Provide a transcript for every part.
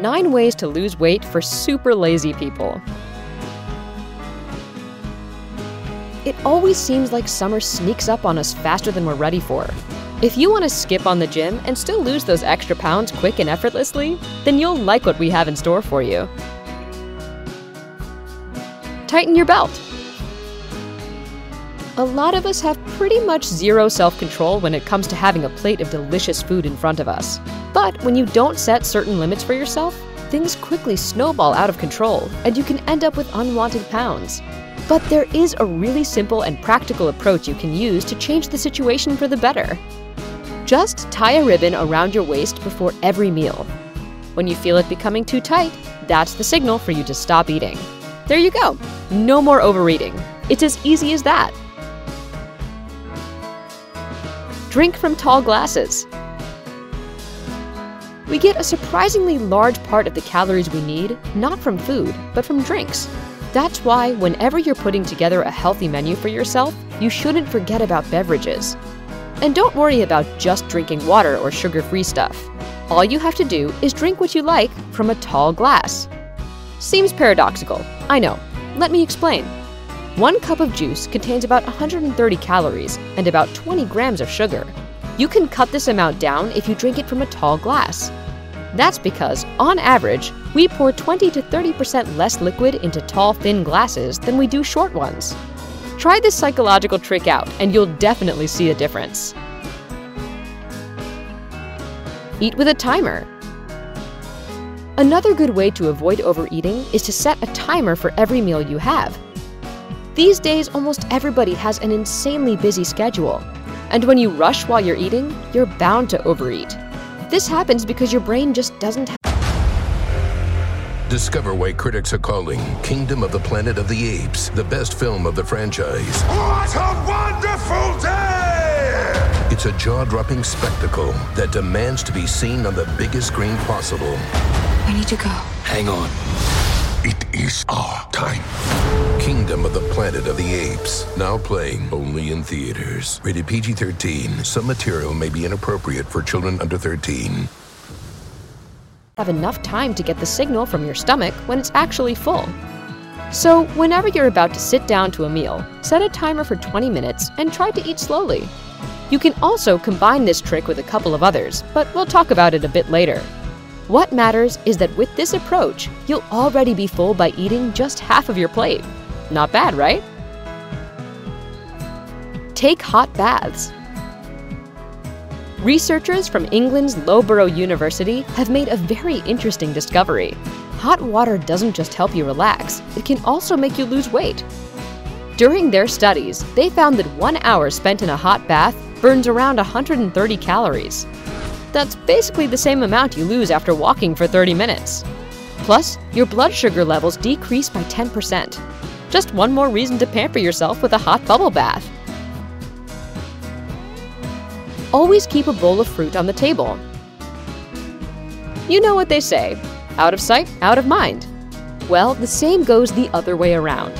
9 ways to lose weight for super lazy people. It always seems like summer sneaks up on us faster than we're ready for. If you want to skip on the gym and still lose those extra pounds quick and effortlessly, then you'll like what we have in store for you. Tighten your belt. A lot of us have pretty much zero self control when it comes to having a plate of delicious food in front of us. But when you don't set certain limits for yourself, things quickly snowball out of control and you can end up with unwanted pounds. But there is a really simple and practical approach you can use to change the situation for the better. Just tie a ribbon around your waist before every meal. When you feel it becoming too tight, that's the signal for you to stop eating. There you go. No more overeating. It's as easy as that. Drink from tall glasses. We get a surprisingly large part of the calories we need not from food, but from drinks. That's why, whenever you're putting together a healthy menu for yourself, you shouldn't forget about beverages. And don't worry about just drinking water or sugar free stuff. All you have to do is drink what you like from a tall glass. Seems paradoxical, I know. Let me explain. One cup of juice contains about 130 calories and about 20 grams of sugar. You can cut this amount down if you drink it from a tall glass. That's because, on average, we pour 20 to 30% less liquid into tall, thin glasses than we do short ones. Try this psychological trick out, and you'll definitely see a difference. Eat with a timer. Another good way to avoid overeating is to set a timer for every meal you have. These days, almost everybody has an insanely busy schedule. And when you rush while you're eating, you're bound to overeat. This happens because your brain just doesn't have. Discover why critics are calling Kingdom of the Planet of the Apes the best film of the franchise. What a wonderful day! It's a jaw dropping spectacle that demands to be seen on the biggest screen possible. We need to go. Hang on. It is our time. Kingdom of the Planet of the Apes. Now playing only in theaters. Rated PG 13. Some material may be inappropriate for children under 13. have enough time to get the signal from your stomach when it's actually full. So, whenever you're about to sit down to a meal, set a timer for 20 minutes and try to eat slowly. You can also combine this trick with a couple of others, but we'll talk about it a bit later. What matters is that with this approach, you'll already be full by eating just half of your plate. Not bad, right? Take hot baths. Researchers from England's Loughborough University have made a very interesting discovery. Hot water doesn't just help you relax, it can also make you lose weight. During their studies, they found that one hour spent in a hot bath burns around 130 calories. That's basically the same amount you lose after walking for 30 minutes. Plus, your blood sugar levels decrease by 10%. Just one more reason to pamper yourself with a hot bubble bath. Always keep a bowl of fruit on the table. You know what they say out of sight, out of mind. Well, the same goes the other way around.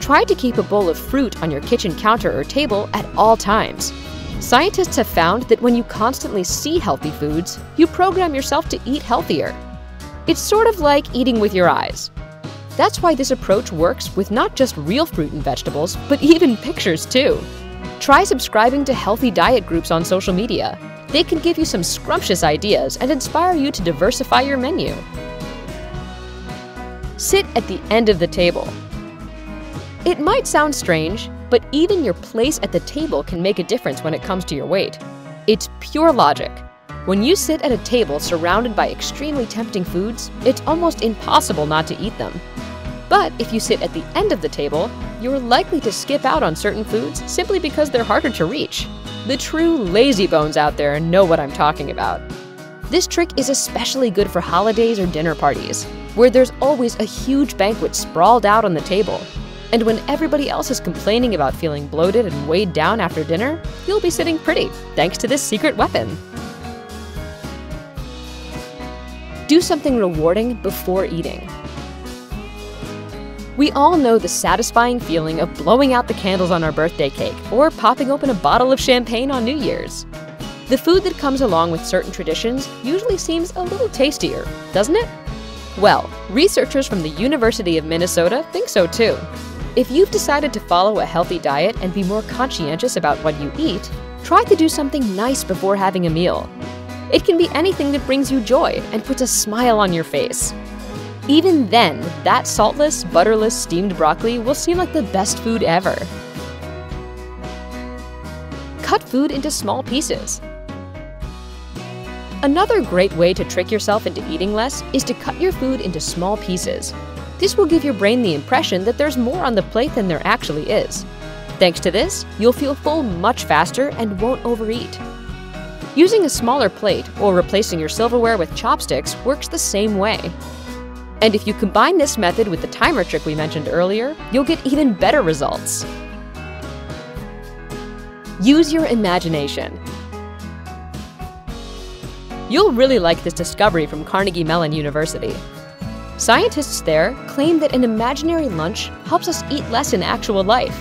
Try to keep a bowl of fruit on your kitchen counter or table at all times. Scientists have found that when you constantly see healthy foods, you program yourself to eat healthier. It's sort of like eating with your eyes. That's why this approach works with not just real fruit and vegetables, but even pictures too. Try subscribing to healthy diet groups on social media. They can give you some scrumptious ideas and inspire you to diversify your menu. Sit at the end of the table. It might sound strange, but even your place at the table can make a difference when it comes to your weight. It's pure logic. When you sit at a table surrounded by extremely tempting foods, it's almost impossible not to eat them. But if you sit at the end of the table, you're likely to skip out on certain foods simply because they're harder to reach. The true lazy bones out there know what I'm talking about. This trick is especially good for holidays or dinner parties, where there's always a huge banquet sprawled out on the table. And when everybody else is complaining about feeling bloated and weighed down after dinner, you'll be sitting pretty thanks to this secret weapon. Do something rewarding before eating. We all know the satisfying feeling of blowing out the candles on our birthday cake or popping open a bottle of champagne on New Year's. The food that comes along with certain traditions usually seems a little tastier, doesn't it? Well, researchers from the University of Minnesota think so too. If you've decided to follow a healthy diet and be more conscientious about what you eat, try to do something nice before having a meal. It can be anything that brings you joy and puts a smile on your face. Even then, that saltless, butterless steamed broccoli will seem like the best food ever. Cut food into small pieces. Another great way to trick yourself into eating less is to cut your food into small pieces. This will give your brain the impression that there's more on the plate than there actually is. Thanks to this, you'll feel full much faster and won't overeat. Using a smaller plate or replacing your silverware with chopsticks works the same way. And if you combine this method with the timer trick we mentioned earlier, you'll get even better results. Use your imagination. You'll really like this discovery from Carnegie Mellon University. Scientists there claim that an imaginary lunch helps us eat less in actual life.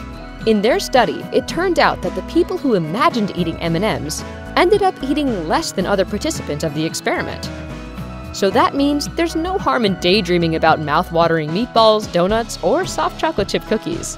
In their study, it turned out that the people who imagined eating M&Ms ended up eating less than other participants of the experiment. So that means there's no harm in daydreaming about mouth-watering meatballs, donuts, or soft chocolate chip cookies.